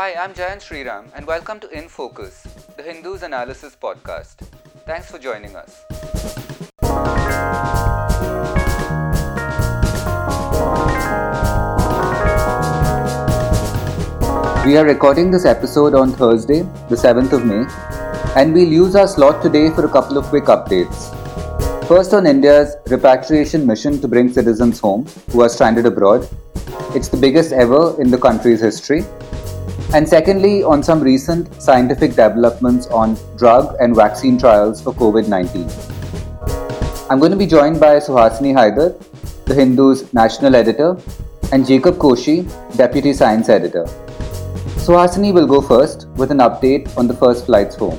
Hi, I'm Jayant Sriram, and welcome to In Focus, the Hindus Analysis Podcast. Thanks for joining us. We are recording this episode on Thursday, the 7th of May, and we'll use our slot today for a couple of quick updates. First, on India's repatriation mission to bring citizens home who are stranded abroad. It's the biggest ever in the country's history. And secondly, on some recent scientific developments on drug and vaccine trials for COVID 19. I'm going to be joined by Suhasini Haidar, the Hindu's national editor, and Jacob Koshy, deputy science editor. Suhasini will go first with an update on the first flights home.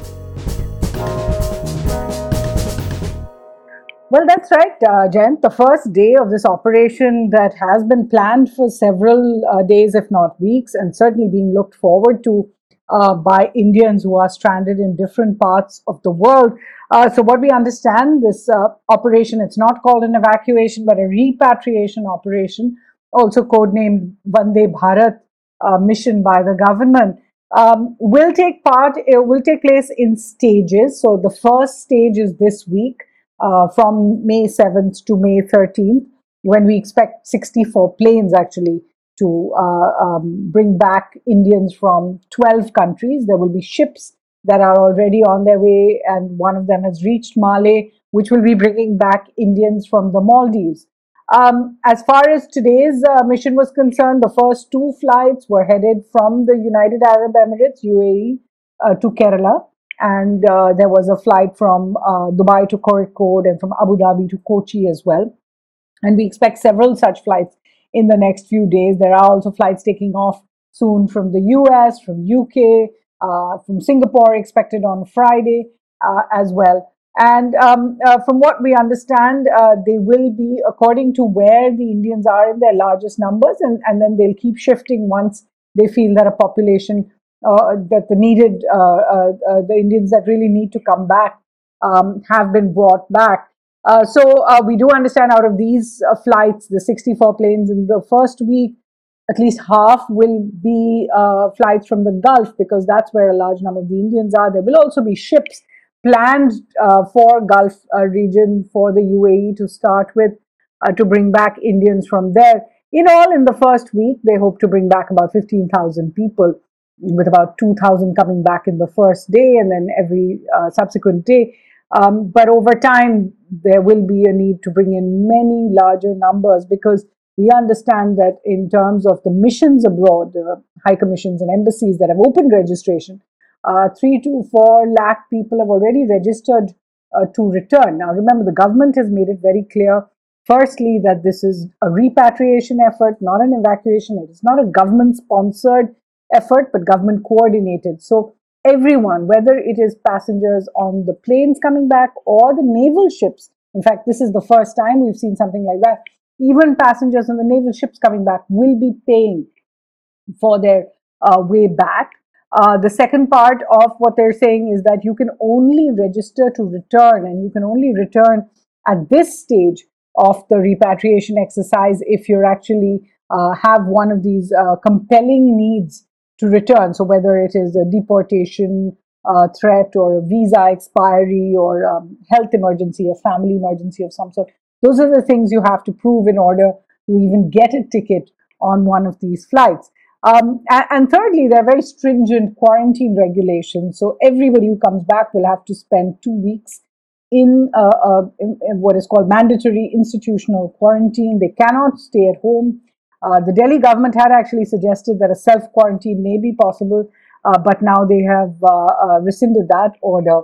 Well, that's right, uh, Jen. The first day of this operation that has been planned for several uh, days, if not weeks, and certainly being looked forward to uh, by Indians who are stranded in different parts of the world. Uh, so, what we understand, this uh, operation, it's not called an evacuation, but a repatriation operation, also codenamed Vande Bharat uh, mission by the government. Um, will take part, it will take place in stages. So, the first stage is this week uh, from May 7th to May 13th, when we expect 64 planes actually to uh, um, bring back Indians from 12 countries. There will be ships that are already on their way, and one of them has reached Malé, which will be bringing back Indians from the Maldives. Um, as far as today's uh, mission was concerned, the first two flights were headed from the United Arab Emirates, UAE, uh, to Kerala and uh, there was a flight from uh, Dubai to Kozhikode and from Abu Dhabi to Kochi as well. And we expect several such flights in the next few days. There are also flights taking off soon from the US, from UK, uh, from Singapore, expected on Friday uh, as well. And um, uh, from what we understand, uh, they will be according to where the Indians are in their largest numbers, and, and then they'll keep shifting once they feel that a population that the needed uh, uh, the Indians that really need to come back um, have been brought back. so we do understand out of these flights, the 64 planes in the first week, at least half will be uh, flights from the Gulf because that's where a large number of the Indians are. There will also be ships planned uh, for Gulf uh, region for the UAE to start with to bring back Indians from there. In all, in the first week, they hope to bring back about 15,000 people with about 2,000 coming back in the first day and then every uh, subsequent day. Um, but over time, there will be a need to bring in many larger numbers because we understand that in terms of the missions abroad, uh, high commissions and embassies that have opened registration, uh, three to four lakh people have already registered uh, to return. Now, remember, the government has made it very clear, firstly, that this is a repatriation effort, not an evacuation. It is not a government sponsored effort, but government coordinated. So everyone, whether it is passengers on the planes coming back or the naval ships, in fact, this is the first time we've seen something like that. Even passengers on the naval ships coming back will be paying for their uh, way back. Uh, the second part of what they're saying is that you can only register to return and you can only return at this stage of the repatriation exercise if you're actually uh, have one of these uh, compelling needs to return. So whether it is a deportation uh, threat or a visa expiry or um, health emergency, a family emergency of some sort, those are the things you have to prove in order to even get a ticket on one of these flights. Um, and, thirdly, there are very stringent quarantine regulations. So everybody who comes back will have to spend two weeks in, uh, uh, in, in what is called mandatory institutional quarantine. They cannot stay at home. Uh, the Delhi government had actually suggested that a self quarantine may be possible, uh, but now they have uh, uh rescinded that order.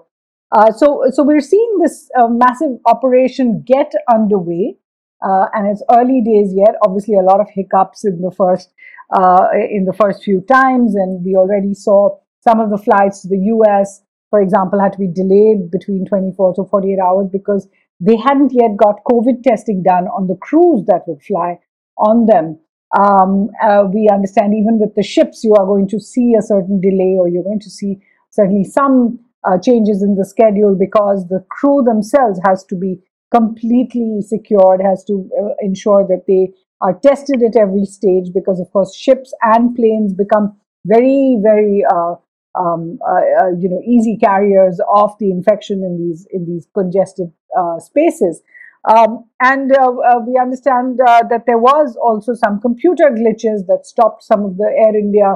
Uh, so, so we're seeing this uh, massive operation get underway, and it's early days yet. Obviously, a lot of hiccups in the first in the first few times, and we already saw some of the flights to the U.S., for example, had to be delayed between 24 to 48 hours because they hadn't yet got COVID testing done on the crews that would fly on them. Um, uh, we understand even with the ships, you are going to see a certain delay or you're going to see certainly some uh, changes in the schedule because the crew themselves has to be completely secured, has to uh, ensure that they are tested at every stage because, of course, ships and planes become very, very uh, um, uh, uh, you know easy carriers of the infection in these in these congested spaces. Um, and uh, uh, we understand uh, that there was also some computer glitches that stopped some of the Air India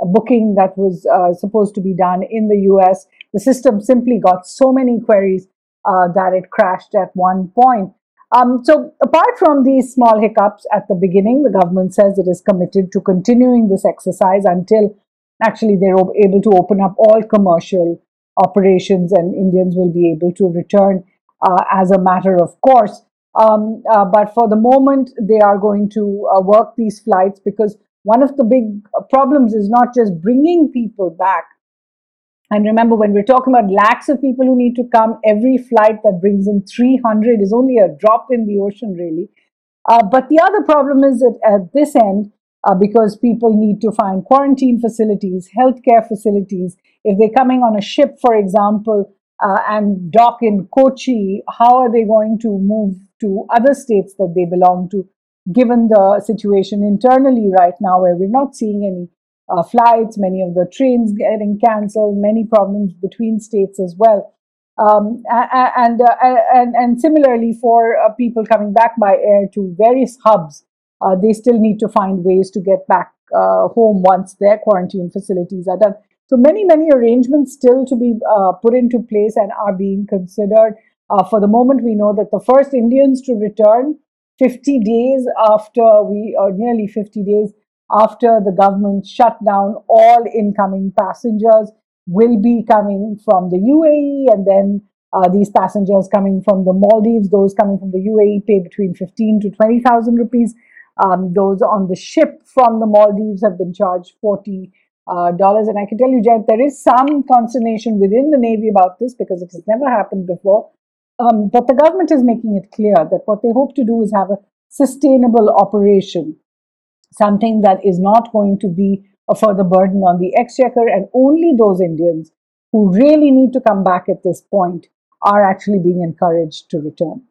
booking that was supposed to be done in the US. The system simply got so many queries that it crashed at one point. Um, so, apart from these small hiccups at the beginning, the government says it is committed to continuing this exercise until actually they're able to open up all commercial operations and Indians will be able to return uh, as a matter of course. Um, uh, but for the moment, they are going to uh, work these flights because one of the big problems is not just bringing people back. And remember, when we're talking about lakhs of people who need to come, every flight that brings in 300 is only a drop in the ocean, really. Uh, but the other problem is that at this end, uh, because people need to find quarantine facilities, healthcare facilities. If they're coming on a ship, for example, uh, and dock in Kochi, how are they going to move to other states that they belong to, given the situation internally right now, where we're not seeing any uh, flights, many of the trains getting cancelled, many problems between states as well. Um, and, uh, and, and similarly for uh, people coming back by air to various hubs uh, they still need to find ways to get back uh, home once their quarantine facilities are done. So many, many arrangements still to be uh, put into place and are being considered. Uh, for the moment, we know that the first Indians to return 50 days after we, or nearly 50 days after the government shut down all incoming passengers, will be coming from the UAE and then uh, these passengers coming from the Maldives, those coming from the UAE pay between 15 to 20,000 rupees. Um, those on the ship from the Maldives have been charged forty uh, dollars, and I can tell you, Jen, there is some consternation within the Navy about this because it has never happened before. Um, but the government is making it clear that what they hope to do is have a sustainable operation, something that is not going to be a further burden on the exchequer, and only those Indians who really need to come back at this point are actually being encouraged to return.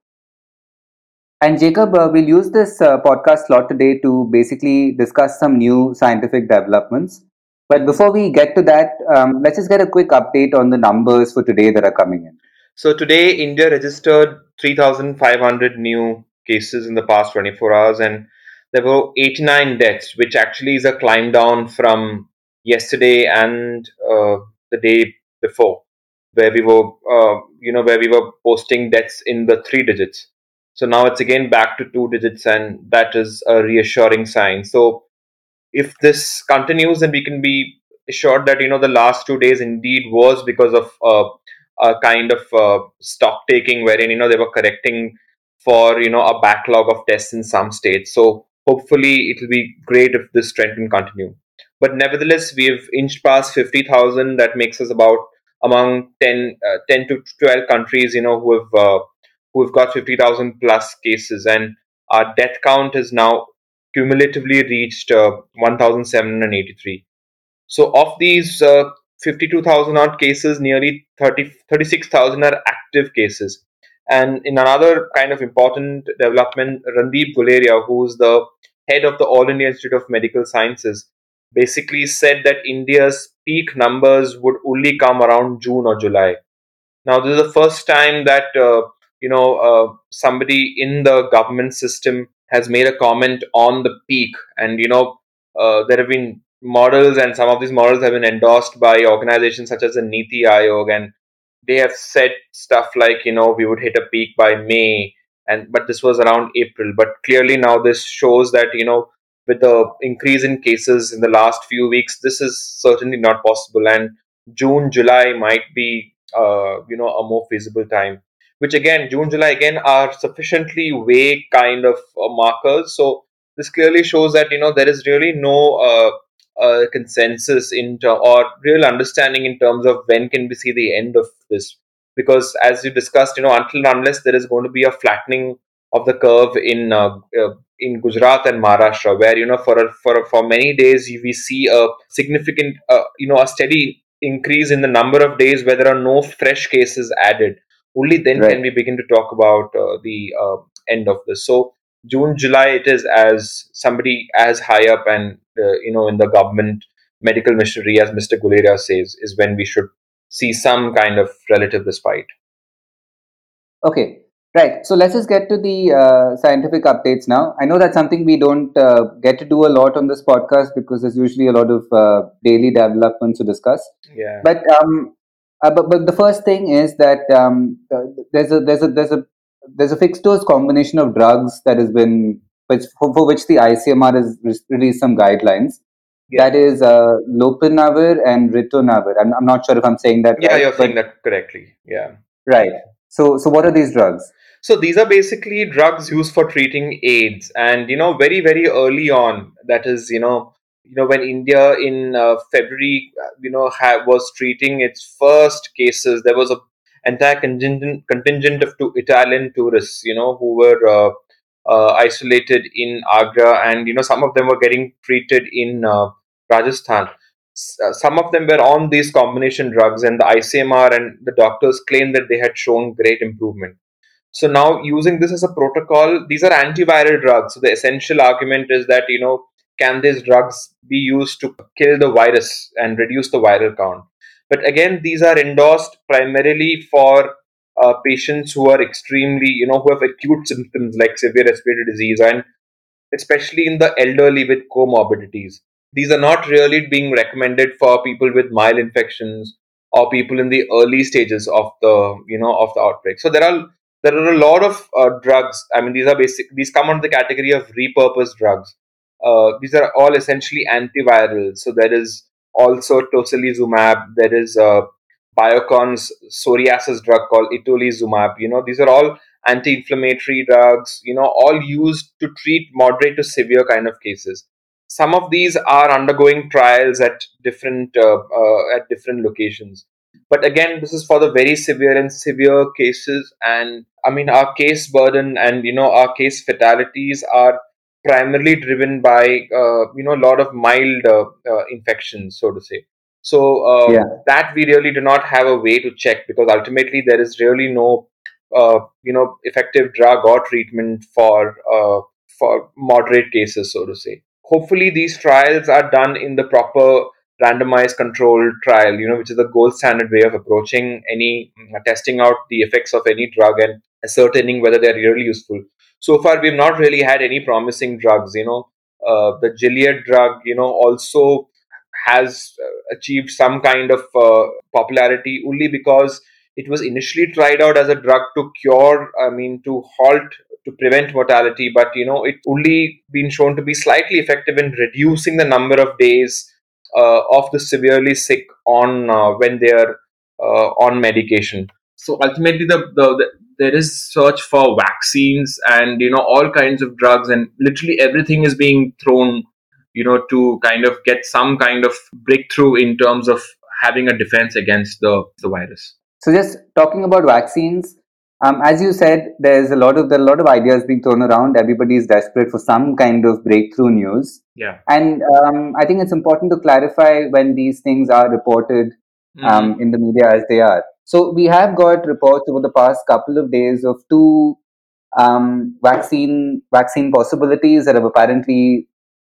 And Jacob, uh, we'll use this uh, podcast slot today to basically discuss some new scientific developments. But before we get to that, um, let's just get a quick update on the numbers for today that are coming in. So today, India registered 3,500 new cases in the past 24 hours, and there were 89 deaths, which actually is a climb down from yesterday and uh, the day before, where we were, uh, you know, where we were posting deaths in the three digits. So now it's again back to two digits, and that is a reassuring sign. So if this continues, then we can be assured that you know the last two days indeed was because of uh, a kind of uh, stock taking, wherein you know they were correcting for you know a backlog of tests in some states. So hopefully it will be great if this trend can continue. But nevertheless, we've inched past fifty thousand. That makes us about among 10, uh, 10 to 12 countries, you know, who have uh, who have got 50,000 plus cases, and our death count is now cumulatively reached uh, 1,783. So, of these uh, 52,000 odd cases, nearly 30, 36,000 are active cases. And in another kind of important development, Randeep Guleria, who's the head of the All India Institute of Medical Sciences, basically said that India's peak numbers would only come around June or July. Now, this is the first time that uh, you know, uh, somebody in the government system has made a comment on the peak, and you know, uh, there have been models, and some of these models have been endorsed by organizations such as the Niti Aayog, and they have said stuff like, you know, we would hit a peak by May, and but this was around April. But clearly now this shows that you know, with the increase in cases in the last few weeks, this is certainly not possible, and June, July might be, uh, you know, a more feasible time which again, June, July again are sufficiently vague kind of uh, markers. So this clearly shows that you know there is really no uh, uh, consensus in ter- or real understanding in terms of when can we see the end of this. Because as you discussed, you know, until unless there is going to be a flattening of the curve in uh, uh, in Gujarat and Maharashtra, where you know for a, for a, for many days we see a significant, uh, you know, a steady increase in the number of days where there are no fresh cases added only then right. can we begin to talk about uh, the uh, end of this so june july it is as somebody as high up and uh, you know in the government medical machinery, as Mr. Guleria says, is when we should see some kind of relative respite. Okay, right. So let's just get to the uh, scientific updates now. I know that's something we don't uh, get to do a lot on this podcast because there's usually a lot of uh, daily developments to discuss. Yeah. But um, uh, but, but the first thing is that um, there's a there's a there's a there's a fixed dose combination of drugs that has been which for, for which the ICMR has re- released some guidelines. Yeah. That is uh, lopinavir and ritonavir. I'm, I'm not sure if I'm saying that Yeah, right. you're saying that correctly. Yeah. right. So so what are these drugs? So these are basically drugs used for treating AIDS, and you know, very very early on, that is, you know, you know, when India in uh, February, uh, you know, ha- was treating its first cases, there was a entire contingent contingent of two Italian tourists, you know, who were uh, uh, isolated in Agra, and you know, some of them were getting treated in uh, Rajasthan. S- uh, some of them were on these combination drugs, and the ICMR and the doctors claimed that they had shown great improvement. So now using this as a protocol, these are antiviral drugs. So the essential argument is that you know can these drugs be used to kill the virus and reduce the viral count? But again, these are endorsed primarily for uh, patients who are extremely you know who have acute symptoms like severe respiratory disease and especially in the elderly with comorbidities. These are not really being recommended for people with mild infections or people in the early stages of the you know of the outbreak. So there are there are a lot of uh, drugs. I mean, these are basic. These come under the category of repurposed drugs. Uh, these are all essentially antiviral. So there is also tocilizumab. There is uh, Biocon's psoriasis drug called itolizumab. You know, these are all anti-inflammatory drugs. You know, all used to treat moderate to severe kind of cases. Some of these are undergoing trials at different uh, uh, at different locations but again this is for the very severe and severe cases and i mean our case burden and you know our case fatalities are primarily driven by uh, you know a lot of mild uh, uh, infections so to say so uh, Yeah. that we really do not have a way to check because ultimately there is really no uh, you know effective drug or treatment for uh, for moderate cases so to say hopefully these trials are done in the proper randomized controlled trial, you know, which is the gold standard way of approaching any mm, testing out the effects of any drug and ascertaining whether they're really useful. So far, we've not really had any promising drugs. You know, uh, the Gilead drug, you know, also has uh, achieved some kind of uh, popularity only because it was initially tried out as a drug to cure, I mean, to halt, to prevent mortality, but you know, it only been shown to be slightly effective in reducing the number of days uh, of the severely sick on uh, when they are uh, on medication. So ultimately, the, the, the there is search for vaccines and you know all kinds of drugs and literally everything is being thrown you know to kind of get some kind of breakthrough in terms of having a defense against the, the virus. So just talking about vaccines, um, as you said, there's a lot of there are a lot of ideas being thrown around. Everybody is desperate for some kind of breakthrough news, Yeah. and um, I think it's important to clarify when these things are reported um, in the media as they are. So we have got reports over the past couple of days of two um, vaccine vaccine possibilities that have apparently,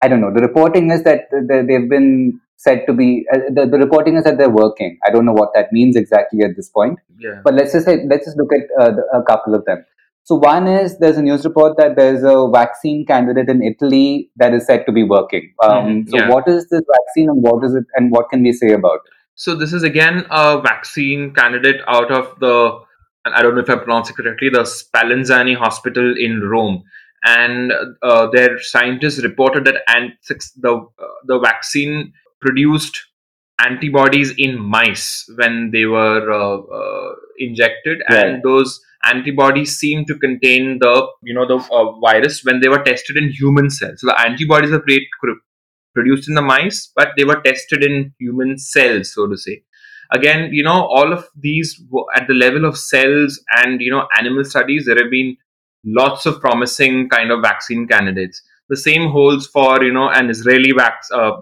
I don't know. The reporting is that they've been said to be uh, the, the reporting is that they're working. I don't know what that means exactly at this point. yeah. But let's just say, let's just look at uh, the, a couple of them. So one is there's a news report that there's a vaccine candidate in Italy that is said to be working. Um, Mhm, so yeah. what is this vaccine and what is it and what can we say about it? So this is again a vaccine candidate out of the, I don't know if I pronounce it correctly, the Spallanzani Hospital in Rome, and uh, their scientists reported that the uh, the vaccine produced antibodies in mice when they were uh, uh, injected, Right. and those antibodies seem to contain the you know the uh, virus when they were tested in human cells. So the antibodies were create, produced in the mice, but they were tested in human cells, so to say. Again, you know, all of these at the level of cells and you know animal studies, there have been lots of promising kind of vaccine candidates. The same holds for you know an Israeli vac- uh,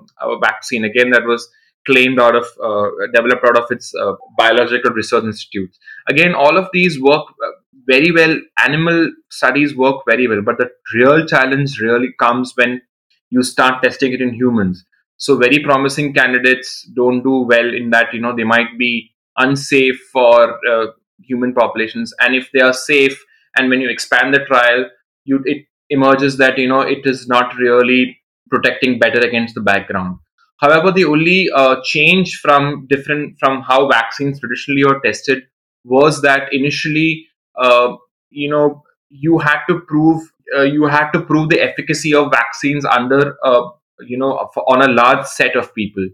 vaccine again that was claimed out of uh, developed out of its uh, biological research institute. Again, all of these work uh, very well. Animal studies work very well, but the real challenge really comes when you start testing it in humans. So very promising candidates don't do well in that you know they might be unsafe for uh, human populations, and if they are safe, and when you expand the trial, you it emerges that you know it is not really protecting better against the background. However, the only uh, change from different from how vaccines traditionally are tested was that initially, uh, you know, you had to prove uh, you had to prove the efficacy of vaccines under uh, you know on a large set of people.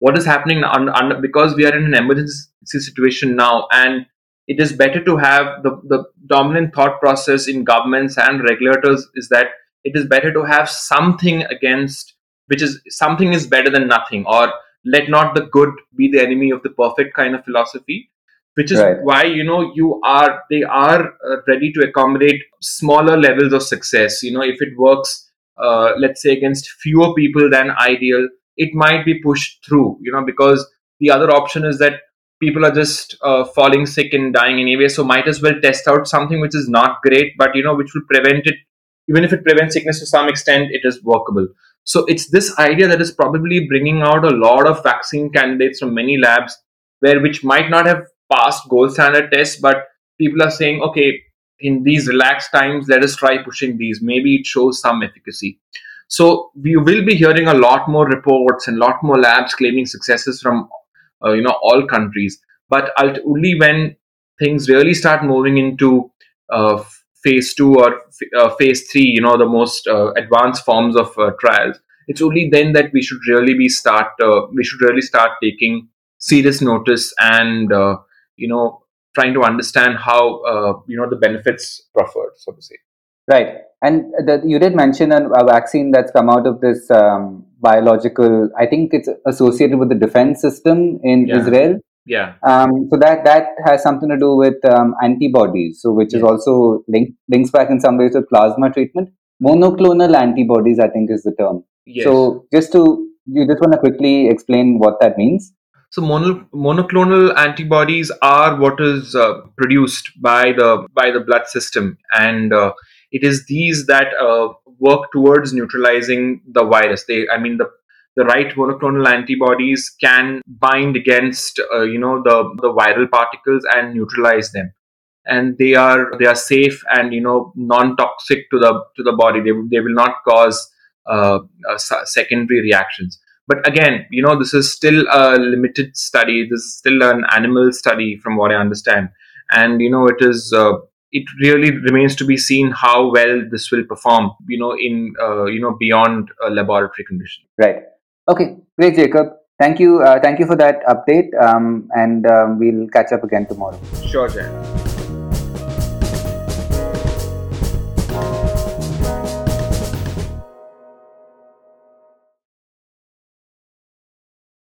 What is happening on, on, because we are in an emergency situation now and it is better to have the, the dominant thought process in governments and regulators is that it is better to have something against which is something is better than nothing or let not the good be the enemy of the perfect kind of philosophy which is right. why you know you are they are uh, ready to accommodate smaller levels of success. You know if it works uh, let's say against fewer people than ideal it might be pushed through you know because the other option is that people are just uh, falling sick and dying anyway. So might as well test out something which is not great but you know which will prevent it. Even if it prevents sickness to some extent it is workable. So it's this idea that is probably bringing out a lot of vaccine candidates from many labs where which might not have passed gold standard tests but people are saying okay in these relaxed times, let us try pushing these. Maybe it shows some efficacy. So we will be hearing a lot more reports and a lot more labs claiming successes from uh, you know all countries. But only when things really start moving into uh, phase two or uh, phase three, you know, the most uh, advanced forms of uh, trials, it's only then that we should really be start uh, we should really start taking serious notice and you know trying to understand how uh, you know the benefits proffered, so to say. Right, and the, you did mention a, a, vaccine that's come out of this um, biological. I think it's associated with the defense system in yeah. Israel. Yeah. Um, so that that has something to do with um, antibodies. So which is also link, links back in some ways with plasma treatment. Monoclonal antibodies, I think, is the term. Yes. So just to you just want to quickly explain what that means. So mono, monoclonal antibodies are what is uh, produced by the by the blood system, and uh, it is these that uh, work towards neutralizing the virus. They, I mean, the the right monoclonal antibodies can bind against uh, you know the the viral particles and neutralize them, and they are they are safe and you know non toxic to the to the body. They they will not cause uh, uh, secondary reactions but again you know this is still a limited study. This is still an animal study from what i understand. And you know it is uh, it really remains to be seen how well this will perform you know in uh, you know beyond a laboratory condition. Right. Okay. Great jacob. Thank you uh, thank you for that update. Um, and um, we'll catch up again tomorrow. Sure Jan.